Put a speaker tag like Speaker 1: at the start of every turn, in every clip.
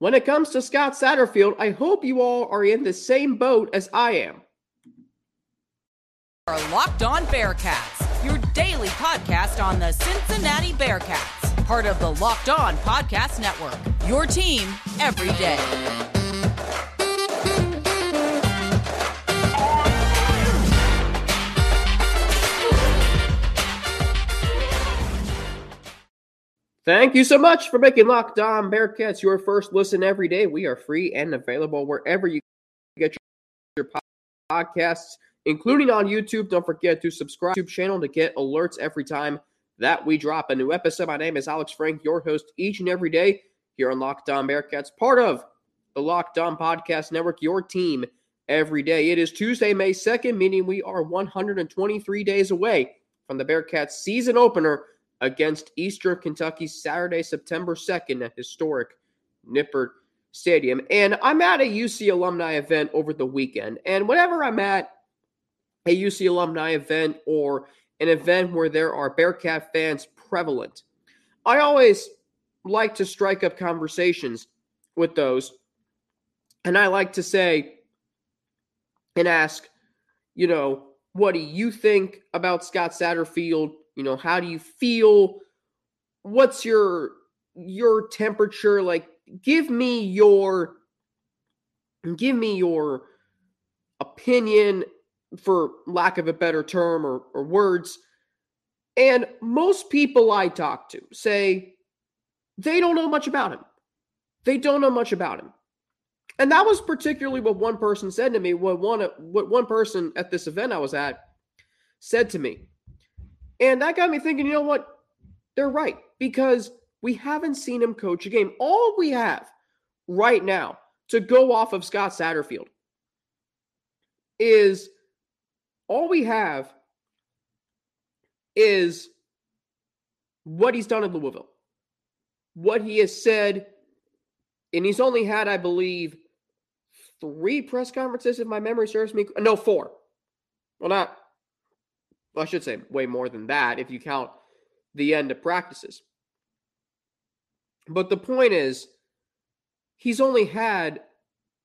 Speaker 1: when it comes to Scott Satterfield, I hope you all are in the same boat as I am.
Speaker 2: Are Locked On Bearcats, your daily podcast on the Cincinnati Bearcats, part of the Locked On Podcast Network. Your team every day.
Speaker 1: Thank you so much for making Locked On Bearcats your first listen every day. We are free and available wherever you get your podcasts, including on YouTube. Don't forget to subscribe to the channel to get alerts every time that we drop a new episode. My name is Alex Frank, your host each and every day here on Locked On Bearcats, part of the Locked On Podcast Network, your team every day. It is Tuesday, May 2nd, meaning we are 123 days away from the Bearcats season opener against Eastern Kentucky Saturday, September 2nd at historic Nippert Stadium. And I'm at a UC alumni event over the weekend. And whenever I'm at a UC alumni event or an event where there are Bearcat fans prevalent, I always like to strike up conversations with those. And I like to say and ask, you know, what do you think about Scott Satterfield? You know, how do you feel? What's your your temperature? Like, give me your give me your opinion for lack of a better term or, or words. And most people I talk to say they don't know much about him. They don't know much about him. And that was particularly what one person said to me. What one what one person at this event I was at said to me. And that got me thinking, you know what? They're right because we haven't seen him coach a game. All we have right now to go off of Scott Satterfield is all we have is what he's done in Louisville, what he has said, and he's only had, I believe, three press conferences, if my memory serves me. No, four. Well, not well, I should say way more than that if you count the end of practices. But the point is, he's only had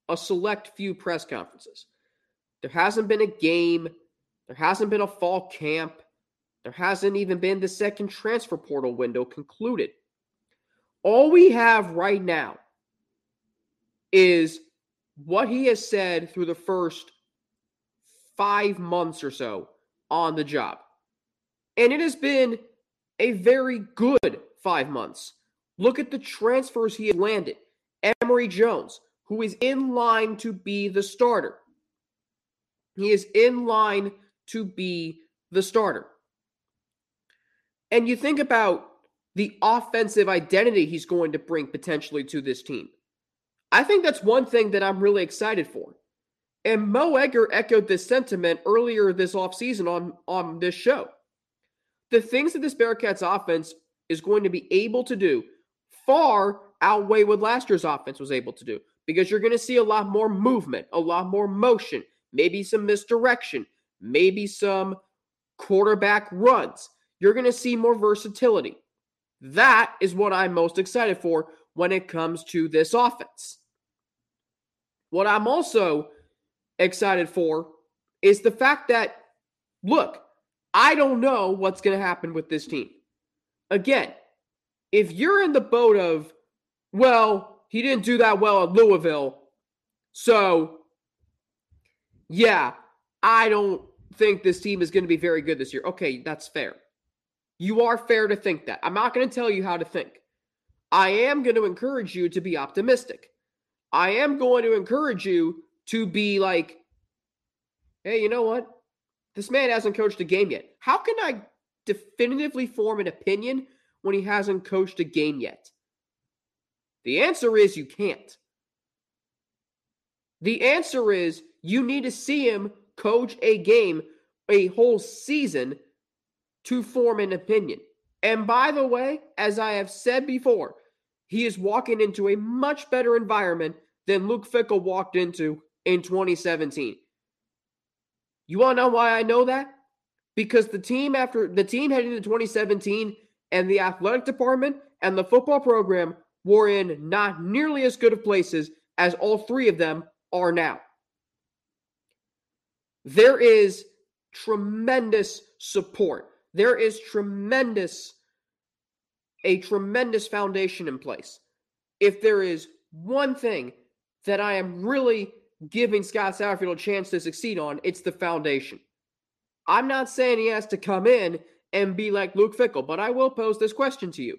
Speaker 1: a select few press conferences. There hasn't been a game, there hasn't been a fall camp, there hasn't even been the second transfer portal window concluded. All we have right now is what he has said through the first five months or so on the job. And it has been a very good five months. Look at the transfers he has landed. Emory Jones, who is in line to be the starter. He is in line to be the starter. And you think about the offensive identity he's going to bring potentially to this team. I think that's one thing that I'm really excited for. And Mo Egger echoed this sentiment earlier this offseason on, on this show. The things that this Bearcats offense is going to be able to do far outweigh what last year's offense was able to do because you're going to see a lot more movement, a lot more motion, maybe some misdirection, maybe some quarterback runs. You're going to see more versatility. That is what I'm most excited for when it comes to this offense. What I'm also excited for is the fact that, look, I don't know what's going to happen with this team. Again, if you're in the boat of, well, he didn't do that well at Louisville, so yeah, I don't think this team is going to be very good this year. Okay, that's fair. You are fair to think that. I'm not going to tell you how to think. I am going to encourage you to be optimistic. I am going to encourage you to be like, hey, you know what? This man hasn't coached a game yet. How can I definitively form an opinion when he hasn't coached a game yet? The answer is you can't. The answer is you need to see him coach a game, a whole season to form an opinion. And by the way, as I have said before, he is walking into a much better environment than Luke Fickell walked into in 2017. You want to know why I know that? Because the team after the team heading into 2017 and the athletic department and the football program were in not nearly as good of places as all three of them are now. There is tremendous support. There is tremendous a tremendous foundation in place. If there is one thing that I am really giving Scott Satterfield a chance to succeed on, it's the foundation. I'm not saying he has to come in and be like Luke Fickell, but I will pose this question to you.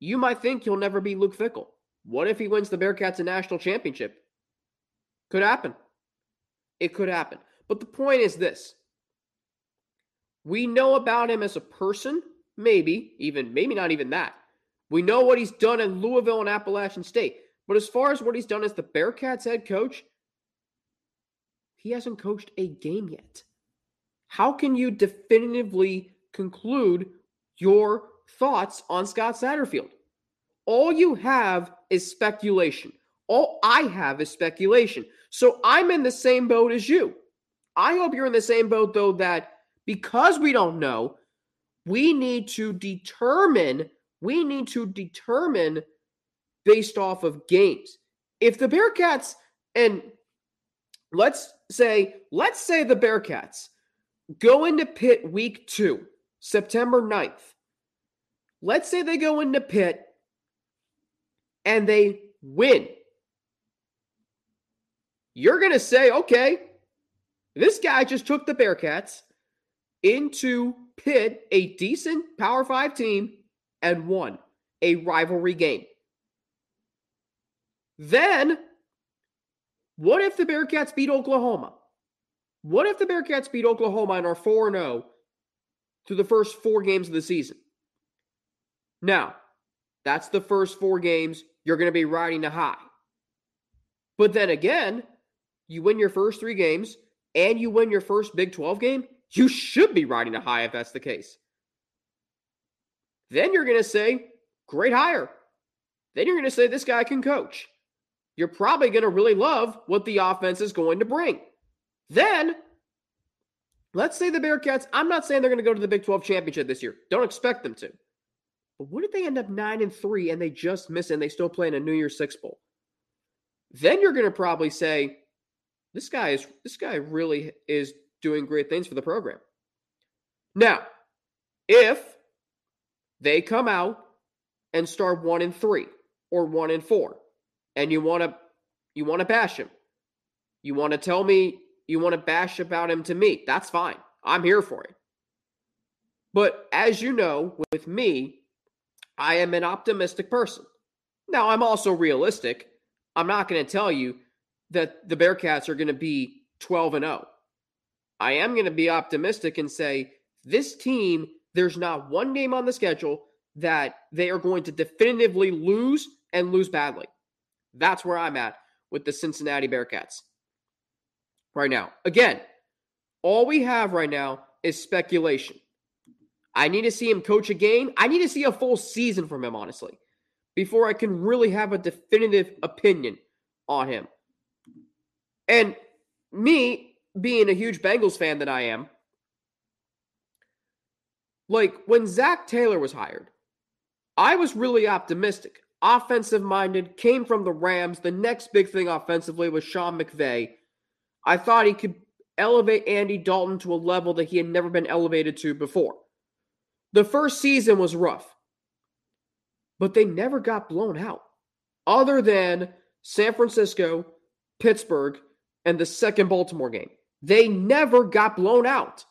Speaker 1: You might think he'll never be Luke Fickell. What if he wins the Bearcats a national championship? Could happen. It could happen. But the point is this we know about him as a person, maybe, even, maybe not even that. We know what he's done in Louisville and Appalachian State. But as far as what he's done as the Bearcats head coach, he hasn't coached a game yet. How can you definitively conclude your thoughts on Scott Satterfield? All you have is speculation. All I have is speculation. So I'm in the same boat as you. I hope you're in the same boat, though, that because we don't know, we need to determine, we need to determine based off of games. If the Bearcats, and let's say, let's say the Bearcats go into Pitt week two, September 9th. Let's say they go into Pitt and they win. You're going to say, okay, this guy just took the Bearcats into Pitt, a decent Power Five team, and won a rivalry game. Then, what if the Bearcats beat Oklahoma? What if the Bearcats beat Oklahoma and are 4 0 through the first four games of the season? Now, that's the first four games. You're going to be riding a high. But then again, you win your first three games and you win your first Big 12 game, you should be riding a high if that's the case. Then you're going to say, great hire. Then you're going to say, this guy can coach. You're probably going to really love what the offense is going to bring. Then, let's say the Bearcats, I'm not saying they're going to go to the Big 12 championship this year. Don't expect them to. But what if they end up 9 and 3 and they just miss it and they still play in a New Year's Six Bowl? Then you're going to probably say, this guy is this guy really is doing great things for the program. Now, if they come out and start 1 and 3 or 1 and 4 and you want to you want to bash him. You want to tell me you want to bash about him to me. That's fine. I'm here for it. But as you know, with me, I am an optimistic person. Now, I'm also realistic. I'm not going to tell you that the Bearcats are going to be 12 and 0. I am going to be optimistic and say this team, there's not one game on the schedule that they are going to definitively lose and lose badly. That's where I'm at with the Cincinnati Bearcats right now. Again, all we have right now is speculation. I need to see him coach a game. I need to see a full season from him, honestly, before I can really have a definitive opinion on him. And me being a huge Bengals fan that I am, like when Zac Taylor was hired, I was really optimistic. Offensive minded, came from the Rams. The next big thing offensively was Sean McVay. I thought he could elevate Andy Dalton to a level that he had never been elevated to before. The first season was rough, but they never got blown out, other than San Francisco, Pittsburgh, and the second Baltimore game. They never got blown out.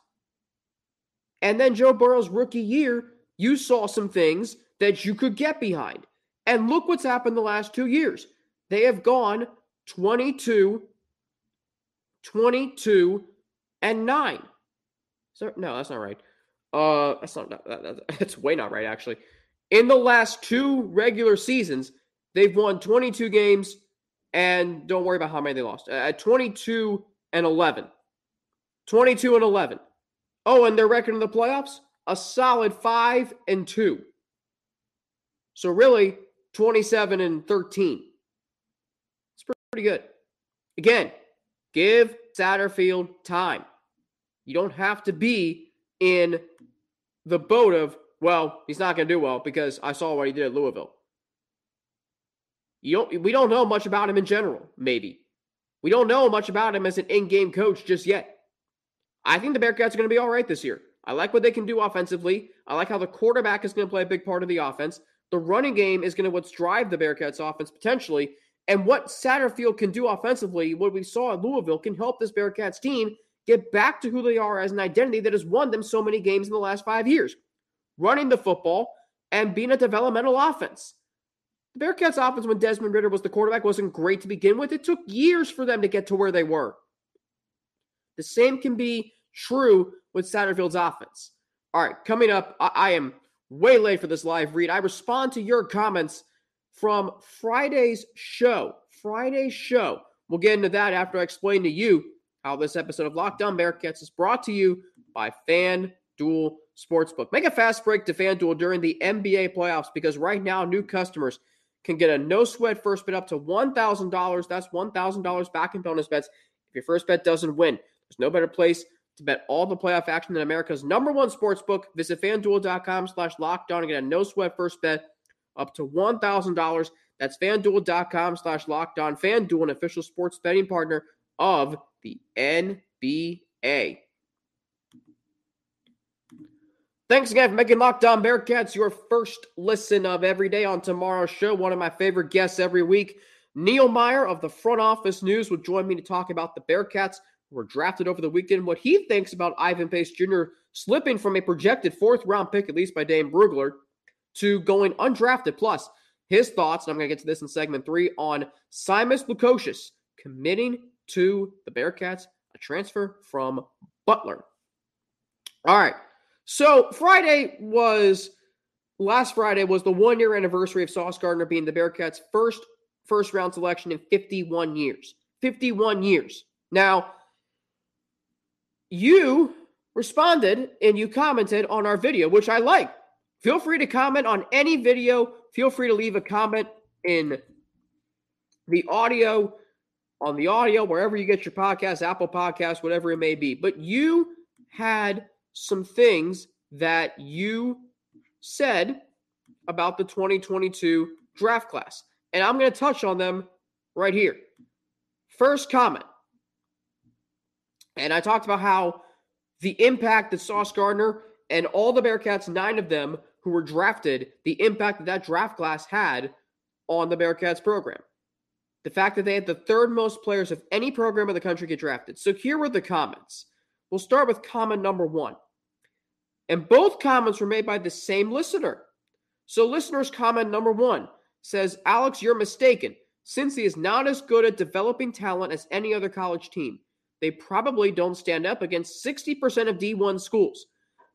Speaker 1: And then Joe Burrow's rookie year, you saw some things that you could get behind. And look what's happened the last two years. They have gone 22, 22, and 9. So, no, that's not right. Uh, that's not that, that, that's way not right actually. In the last two regular seasons, they've won 22 games, and don't worry about how many they lost. At 22 and 11, 22 and 11. Oh, and their record in the playoffs a solid five and two. So really, 27 and 13. It's pretty good. Again, give Satterfield time. You don't have to be in the boat of Well, he's not going to do well because I saw what he did at Louisville. You don't, we don't know much about him in general, maybe. We don't know much about him as an in game coach just yet. I think the Bearcats are going to be all right this year. I like what they can do offensively. I like how the quarterback is going to play a big part of the offense. The running game is going to what's drive the Bearcats offense potentially. And what Satterfield can do offensively, what we saw at Louisville, can help this Bearcats team get back to who they are as an identity that has won them so many games in the last five years. Running the football and being a developmental offense. The Bearcats offense, when Desmond Ridder was the quarterback, wasn't great to begin with. It took years for them to get to where they were. The same can be true with Satterfield's offense. All right, coming up, I, I am way late for this live read. I respond to your comments from Friday's show. Friday's show. We'll get into that after I explain to you how this episode of Locked On Bearcats is brought to you by FanDuel Sportsbook. Make a fast break to FanDuel during the NBA playoffs because right now new customers can get a no sweat first bet up to $1,000. That's $1,000 back in bonus bets if your first bet doesn't win. There's no better place to bet all the playoff action in America's number one sports book. Visit fanduel.com slash lockdown and get a no sweat first bet up to $1,000. That's fanduel.com slash lockdown. Fanduel, an official sports betting partner of the NBA. Thanks again for making Locked On Bearcats your first listen of every day on tomorrow's show. One of my favorite guests every week, Neil Meyer of the Front Office News, will join me to talk about the Bearcats were drafted over the weekend, what he thinks about Ivan Pace Jr. slipping from a projected fourth round pick, at least by Dane Brugler, to going undrafted. Plus, his thoughts, and I'm going to get to this in segment three, on Simas Lukosius committing to the Bearcats, a transfer from Butler. All right. So Friday was last Friday was the one year anniversary of Sauce Gardner being the Bearcats' first first round selection in 51 years. 51 years. Now, you responded and you commented on our video, which I like. Feel free to comment on any video. Feel free to leave a comment in the audio, on the audio, wherever you get your podcast, Apple Podcasts, whatever it may be. But you had some things that you said about the 2022 draft class. And I'm going to touch on them right here. First comment. And I talked about how the impact that Sauce Gardner and all the Bearcats, nine of them who were drafted, the impact that that draft class had on the Bearcats program. The fact that they had the third most players of any program in the country get drafted. So here were the comments. We'll start with comment number one. And both comments were made by the same listener. So, listener's comment number one says, Alex, you're mistaken. Cincy is not as good at developing talent as any other college team. They probably don't stand up against 60% of D1 schools.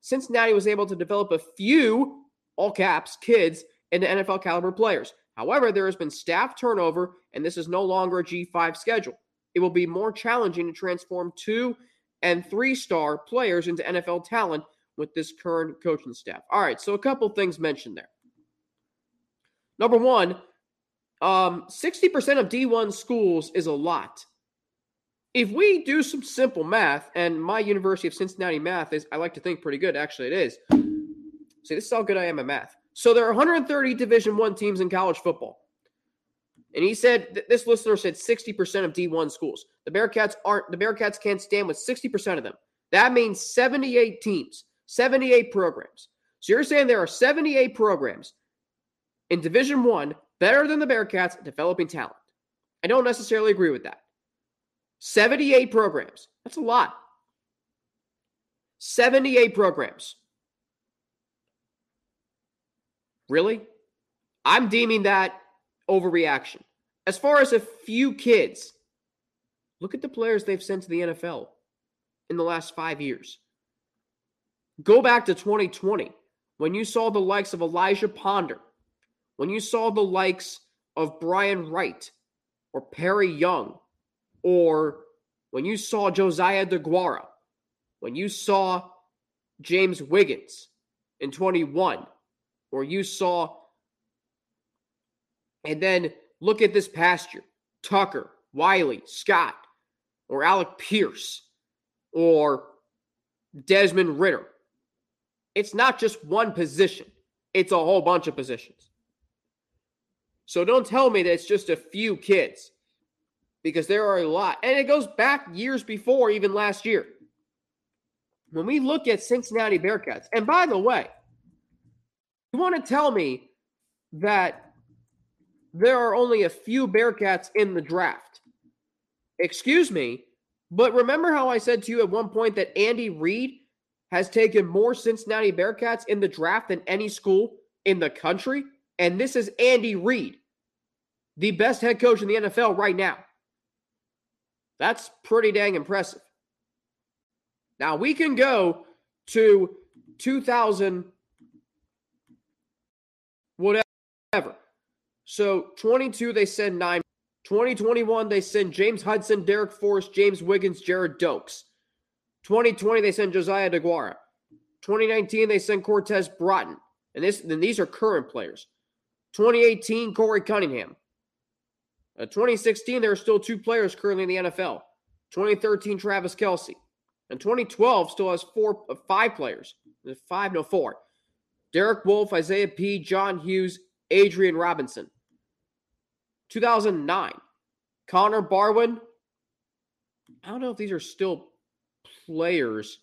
Speaker 1: Cincinnati was able to develop a few, all caps, kids into NFL caliber players. However, there has been staff turnover, and this is no longer a G5 schedule. It will be more challenging to transform two and three star players into NFL talent with this current coaching staff. All right, so a couple things mentioned there. Number one, um, 60% of D1 schools is a lot. If we do some simple math, and my University of Cincinnati math is, I like to think, pretty good. Actually, it is. See, this is how good I am at math. So there are 130 Division One teams in college football. And he said this listener said 60% of D1 schools. The Bearcats aren't the Bearcats can't stand with 60% of them. That means 78 teams, 78 programs. So you're saying there are 78 programs in Division 1 better than the Bearcats developing talent. I don't necessarily agree with that. 78 programs. That's a lot. 78 programs. Really? I'm deeming that overreaction. As far as a few kids, look at the players they've sent to the NFL in the last five years. Go back to 2020 when you saw the likes of Elijah Ponder, when you saw the likes of Brian Wright or Perry Young, or when you saw Josiah DeGuara, when you saw James Wiggins in 21, or you saw, and then look at this past year Tucker, Wiley, Scott, or Alec Pierce, or Desmond Ridder. It's not just one position, it's a whole bunch of positions. So don't tell me that it's just a few kids because there are a lot. And it goes back years before, even last year. When we look at Cincinnati Bearcats, and by the way, you want to tell me that there are only a few Bearcats in the draft. Excuse me, but remember how I said to you at one point that Andy Reid has taken more Cincinnati Bearcats in the draft than any school in the country? And this is Andy Reid, the best head coach in the NFL right now. That's pretty dang impressive. Now we can go to 2000, whatever. So 22, they send nine. 2021, they send James Hudson, Darrick Forrest, James Wiggins, Gerrid Doaks. 2020, they send Josiah DeGuara. 2019, they send Cortez Broughton. And this, then these are current players. 2018, Korey Cunningham. Uh, 2016, there are still two players currently in the NFL. 2013, Travis Kelce. And 2012 still has four, uh, five players. Five, no, four. Derek Wolfe, Isaiah Pead, John Hughes, Adrian Robinson. 2009, Connor Barwin. I don't know if these are still players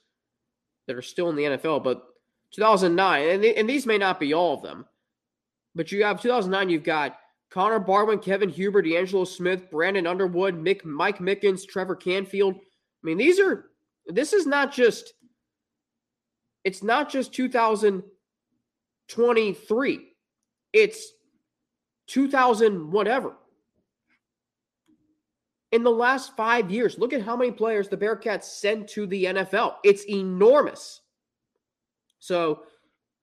Speaker 1: that are still in the NFL, but 2009, and, and these may not be all of them, but you have 2009, you've got Connor Barwin, Kevin Huber, D'Angelo Smith, Brandon Underwood, Mick, Mike Mickens, Trevor Canfield. I mean, these are, this is not just, it's not just 2023. It's 2000 whatever. In the last five years, look at how many players the Bearcats sent to the NFL. It's enormous. So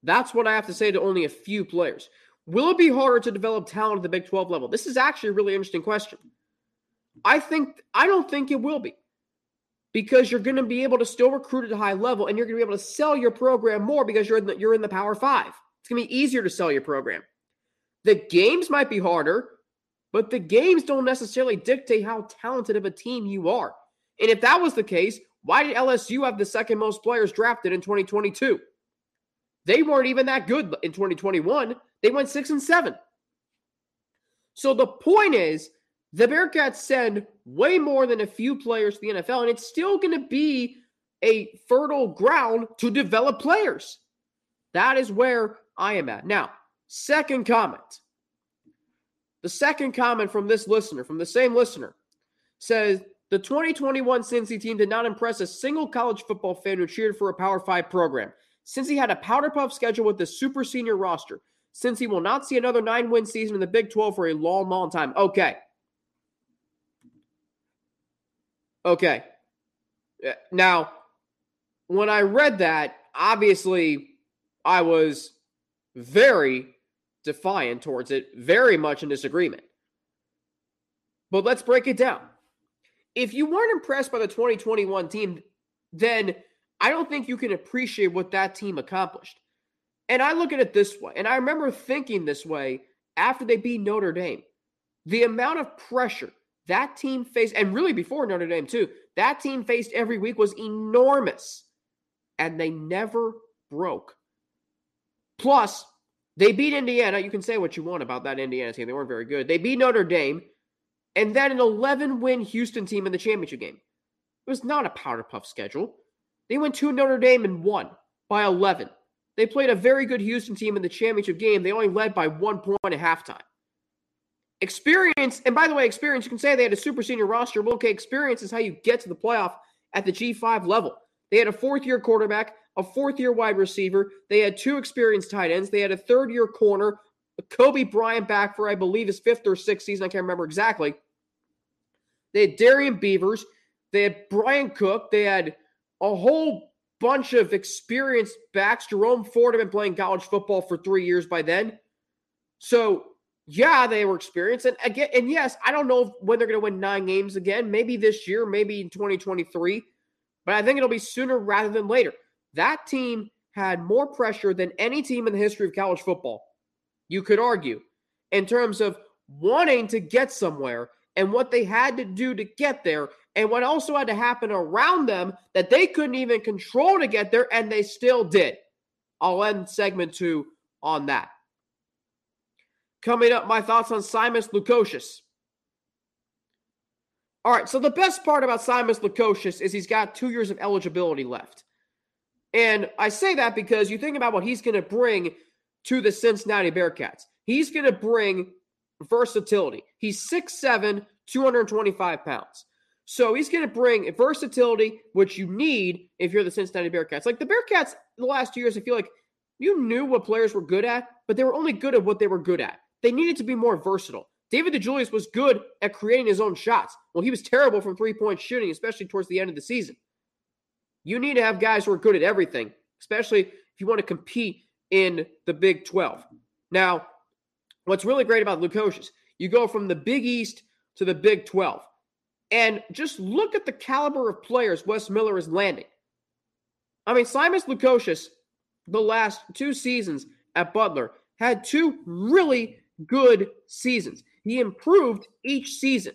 Speaker 1: that's what I have to say to only a few players. Will it be harder to develop talent at the Big 12 level? This is actually a really interesting question. I think I don't think it will be because you're going to be able to still recruit at a high level and you're going to be able to sell your program more because you're in the, you're in the Power 5. It's going to be easier to sell your program. The games might be harder, but the games don't necessarily dictate how talented of a team you are. And if that was the case, why did LSU have the second most players drafted in 2022? They weren't even that good in 2021. They went six and seven. So the point is, the Bearcats send way more than a few players to the NFL, and it's still going to be a fertile ground to develop players. That is where I am at. Now, second comment. The second comment from this listener, from the same listener, says the 2021 Cincy team did not impress a single college football fan who cheered for a Power 5 program. Since he had a powder puff schedule with the super senior roster, since he will not see another nine win season in the Big 12 for a long, long time. Okay. Okay. Now, when I read that, obviously I was very defiant towards it, very much in disagreement. But let's break it down. If you weren't impressed by the 2021 team, then I don't think you can appreciate what that team accomplished. And I look at it this way, and I remember thinking this way after they beat Notre Dame. The amount of pressure that team faced, and really before Notre Dame, too, that team faced every week was enormous. And they never broke. Plus, they beat Indiana. You can say what you want about that Indiana team. They weren't very good. They beat Notre Dame, and then an 11 win Houston team in the championship game. It was not a powder puff schedule. They went to Notre Dame and won by 11. They played a very good Houston team in the championship game. They only led by one point at halftime. Experience, and by the way, experience, you can say they had a super senior roster. Well, okay, experience is how you get to the playoff at the G5 level. They had a fourth year quarterback, a fourth year wide receiver. They had two experienced tight ends. They had a third year corner, Coby Bryant back for, I believe, his fifth or sixth season. I can't remember exactly. They had Darrian Beavers. They had Bryan Cook. They had a whole bunch of experienced backs. Jerome Ford had been playing college football for three years by then. So, yeah, they were experienced. And again, and yes, I don't know when they're going to win nine games again. Maybe this year, maybe in 2023. But I think it'll be sooner rather than later. That team had more pressure than any team in the history of college football. You could argue in terms of wanting to get somewhere and what they had to do to get there and what also had to happen around them that they couldn't even control to get there, and they still did. I'll end segment two on that. Coming up, my thoughts on Simas Lukosius. All right, so the best part about Simas Lukosius is he's got two years of eligibility left. And I say that because you think about what he's going to bring to the Cincinnati Bearcats. He's going to bring versatility. He's 6'7, 225 pounds. So he's going to bring versatility, which you need if you're the Cincinnati Bearcats. Like the Bearcats, the last two years, I feel like you knew what players were good at, but they were only good at what they were good at. They needed to be more versatile. David DeJulius was good at creating his own shots. Well, he was terrible from three point shooting, especially towards the end of the season. You need to have guys who are good at everything, especially if you want to compete in the Big 12. Now, what's really great about Lukosius, you go from the Big East to the Big 12. And just look at the caliber of players Wes Miller is landing. I mean, Simas Lukosius, the last two seasons at Butler, had two really good seasons. He improved each season.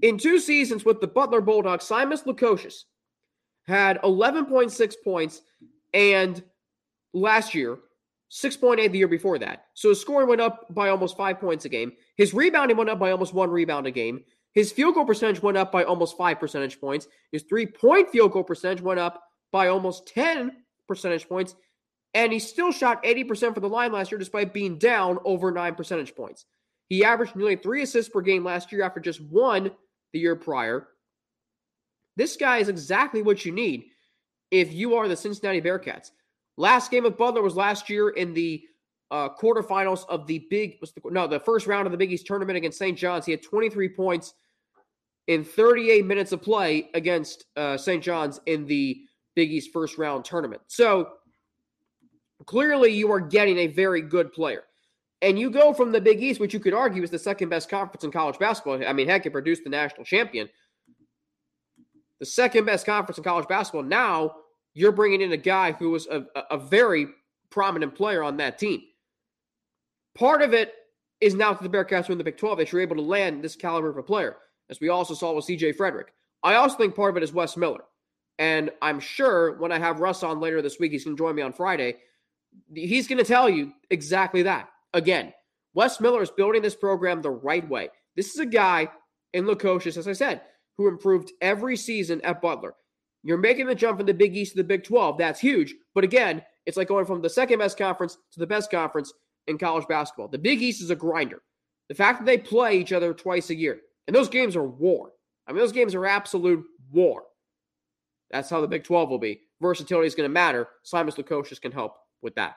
Speaker 1: In two seasons with the Butler Bulldogs, Simas Lukosius had 11.6 points and last year 6.8 the year before that. So his scoring went up by almost five points a game. His rebounding went up by almost one rebound a game. His field goal percentage went up by almost five percentage points. His three point field goal percentage went up by almost 10 percentage points. And he still shot 80% for the line last year despite being down over nine percentage points. He averaged nearly three assists per game last year after just one the year prior. This guy is exactly what you need if you are the Cincinnati Bearcats. Last game of Butler was last year in the uh, quarterfinals of the big, the, no, the first round of the Big East tournament against St. John's. He had 23 points in 38 minutes of play against uh, St. John's in the Big East first round tournament. So clearly, you are getting a very good player. And you go from the Big East, which you could argue is the second best conference in college basketball. I mean, heck, it produced the national champion. The second best conference in college basketball. Now you're bringing in a guy who was a, a very prominent player on that team. Part of it is now to the Bearcats are in the Big 12 that you're able to land this caliber of a player, as we also saw with CJ Frederick. I also think part of it is Wes Miller. And I'm sure when I have Russ on later this week, he's going to join me on Friday. He's going to tell you exactly that. Again, Wes Miller is building this program the right way. This is a guy in Lukosius, as I said, who improved every season at Butler. You're making the jump from the Big East to the Big 12. That's huge. But again, it's like going from the second best conference to the best conference in college basketball. The Big East is a grinder. The fact that they play each other twice a year, and those games are war. I mean, those games are absolute war. That's how the Big 12 will be. Versatility is going to matter. Simas Lukosius can help with that.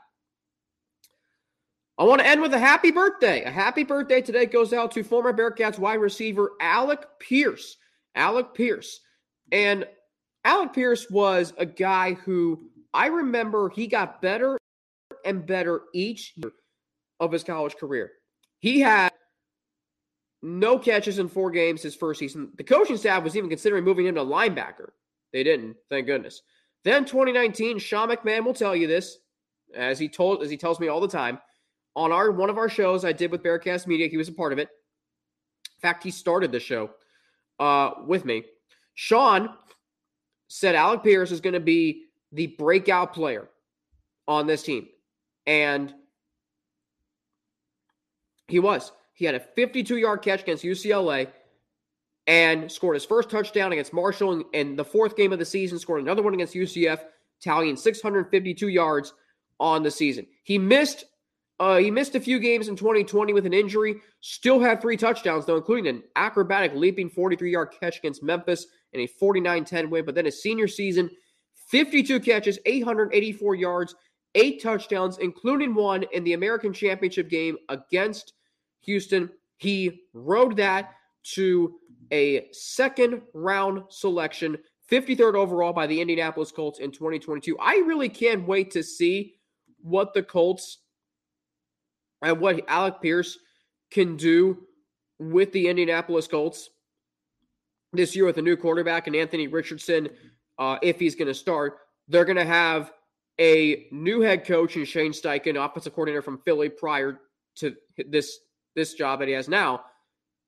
Speaker 1: I want to end with a happy birthday. A happy birthday today goes out to former Bearcats wide receiver Alec Pierce. Alec Pierce. And Alec Pierce was a guy who I remember he got better and better each year of his college career. He had no catches in four games his first season. The coaching staff was even considering moving him to linebacker. They didn't, thank goodness. Then 2019, Sean McMahon will tell you this, as he told as he tells me all the time on our one of our shows I did with Bearcast Media. He was a part of it. In fact, he started the show uh, with me. Sean said Alec Pierce is going to be the breakout player on this team, and he was. He had a 52 yard catch against UCLA and scored his first touchdown against Marshall in the fourth game of the season, scored another one against UCF, tallying 652 yards on the season. He missed uh, he missed a few games in 2020 with an injury. Still had three touchdowns, though, including an acrobatic leaping 43 yard catch against Memphis and a 49 10 win. But then his senior season, 52 catches, 884 yards, eight touchdowns, including one in the American Championship game against Houston. He rode that to a second round selection, 53rd overall by the Indianapolis Colts in 2022. I really can't wait to see what the Colts and what Alec Pierce can do with the Indianapolis Colts this year with a new quarterback and Anthony Richardson, uh, if he's going to start, they're going to have a new head coach in Shane Steichen, offensive coordinator from Philly prior to this this job that he has now,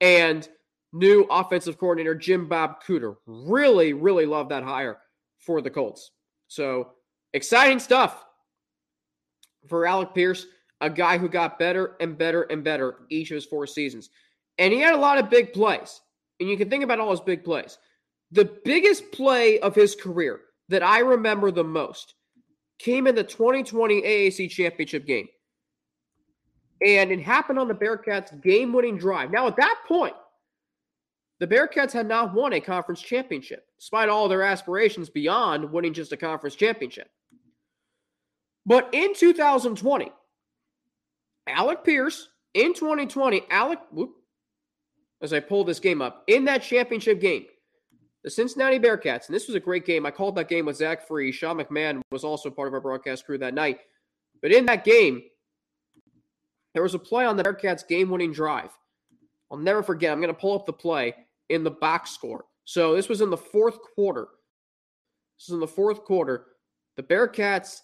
Speaker 1: and new offensive coordinator Jim Bob Cooter. Really, really love that hire for the Colts. So exciting stuff for Alec Pierce, a guy who got better and better and better each of his four seasons. And he had a lot of big plays. And you can think about all his big plays. The biggest play of his career that I remember the most came in the 2020 AAC championship game. And it happened on the Bearcats' game winning drive. Now, at that point, the Bearcats had not won a conference championship, despite all their aspirations beyond winning just a conference championship. But in 2020, Alec Pierce, in 2020, Alec, whoop, as I pull this game up, in that championship game, the Cincinnati Bearcats, and this was a great game. I called that game with Zach Free. Sean McMahon was also part of our broadcast crew that night. But in that game, there was a play on the Bearcats game winning drive. I'll never forget. I'm going to pull up the play in the box score. So this was in the fourth quarter. This is in the fourth quarter. The Bearcats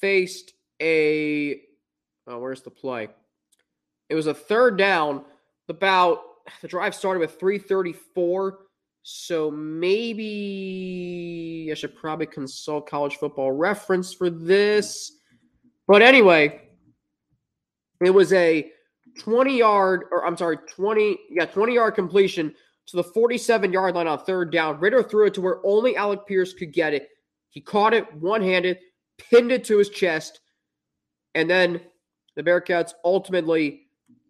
Speaker 1: faced a. Oh, where's the play? It was a third down. About the drive started with 334. So maybe I should probably consult college football reference for this. But anyway, it was a 20 yard, or I'm sorry, 20, yeah, 20 yard completion to the 47 yard line on third down. Ridder threw it to where only Alec Pierce could get it. He caught it one handed, pinned it to his chest, and then the Bearcats ultimately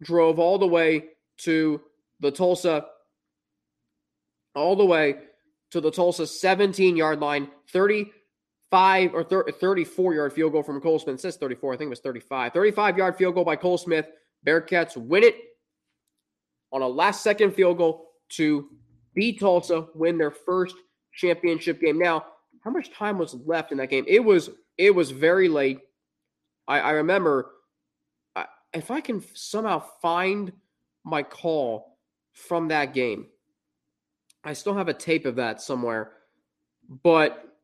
Speaker 1: drove all the way to the Tulsa, all the way to the Tulsa 17 yard line, 35 or 34 yard field goal from Cole Smith. It says 34, I think it was 35. 35 yard field goal by Cole Smith. Bearcats win it on a last second field goal to beat Tulsa, win their first championship game. Now, how much time was left in that game? It was it was very late. I, I remember if I can somehow find my call from that game. I still have a tape of that somewhere, but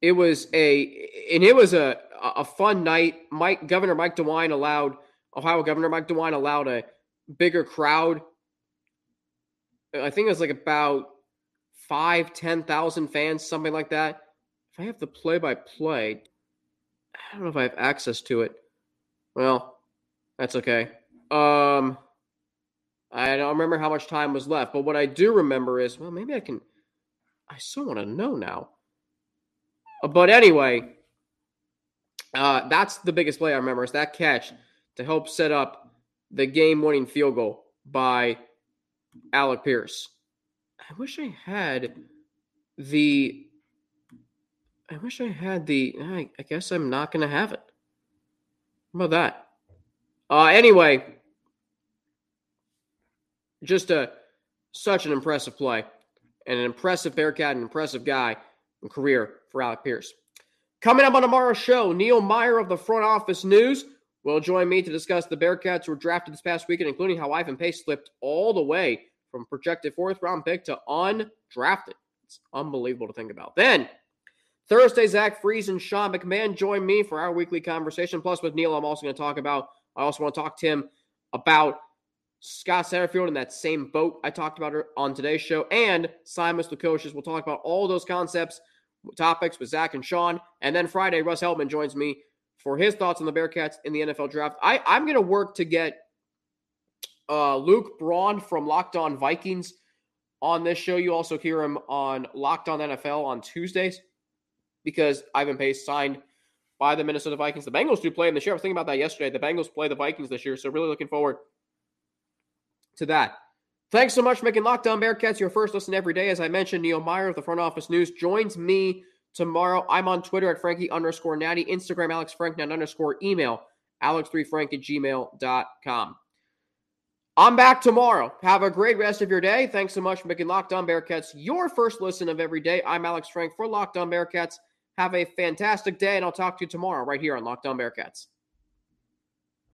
Speaker 1: it was a and it was a a fun night. Mike Governor Mike DeWine allowed Ohio Governor Mike DeWine allowed a bigger crowd I think it was like about five, ten thousand fans, something like that. If I have the play by play, I don't know if I have access to it. Well, that's okay. Um, I don't remember how much time was left, but what I do remember is, well, maybe I can. I still want to know now. Uh, but anyway, uh, that's the biggest play I remember is that catch to help set up the game-winning field goal by Alec Pierce. I wish I had the. I wish I had the. I, I guess I'm not going to have it. How about that? Uh, anyway, just a such an impressive play and an impressive Bearcat, an impressive guy and career for Alec Pierce. Coming up on tomorrow's show, Neil Meyer of the Front Office News will join me to discuss the Bearcats who were drafted this past weekend, including how Ivan Pace slipped all the way from projected fourth round pick to undrafted. It's unbelievable to think about. Then Thursday, Zach Fries and Sean McMahon join me for our weekly conversation. Plus, with Neil, I'm also going to talk about, I also want to talk to him about Scott Satterfield in that same boat I talked about on today's show. And Simon Lukosius. We'll talk about all those concepts, topics with Zach and Sean. And then Friday, Russ Heltman joins me for his thoughts on the Bearcats in the NFL draft. I, I'm going to work to get uh, Luke Braun from Locked On Vikings on this show. You also hear him on Locked On NFL on Tuesdays because Ivan Pace signed by the Minnesota Vikings. The Bengals do play in this year. I was thinking about that yesterday. The Bengals play the Vikings this year, so really looking forward to that. Thanks so much for making Locked On Bearcats your first listen every day. As I mentioned, Neil Meyer of the Front Office News joins me tomorrow. I'm on Twitter at Frankie underscore Natty, Instagram Alex Frank underscore email alex3frank at gmail.com. I'm back tomorrow. Have a great rest of your day. Thanks so much for making Locked On Bearcats your first listen of every day. I'm Alex Frank for Locked On Bearcats. Have a fantastic day, and I'll talk to you tomorrow right here on Lockdown Bearcats.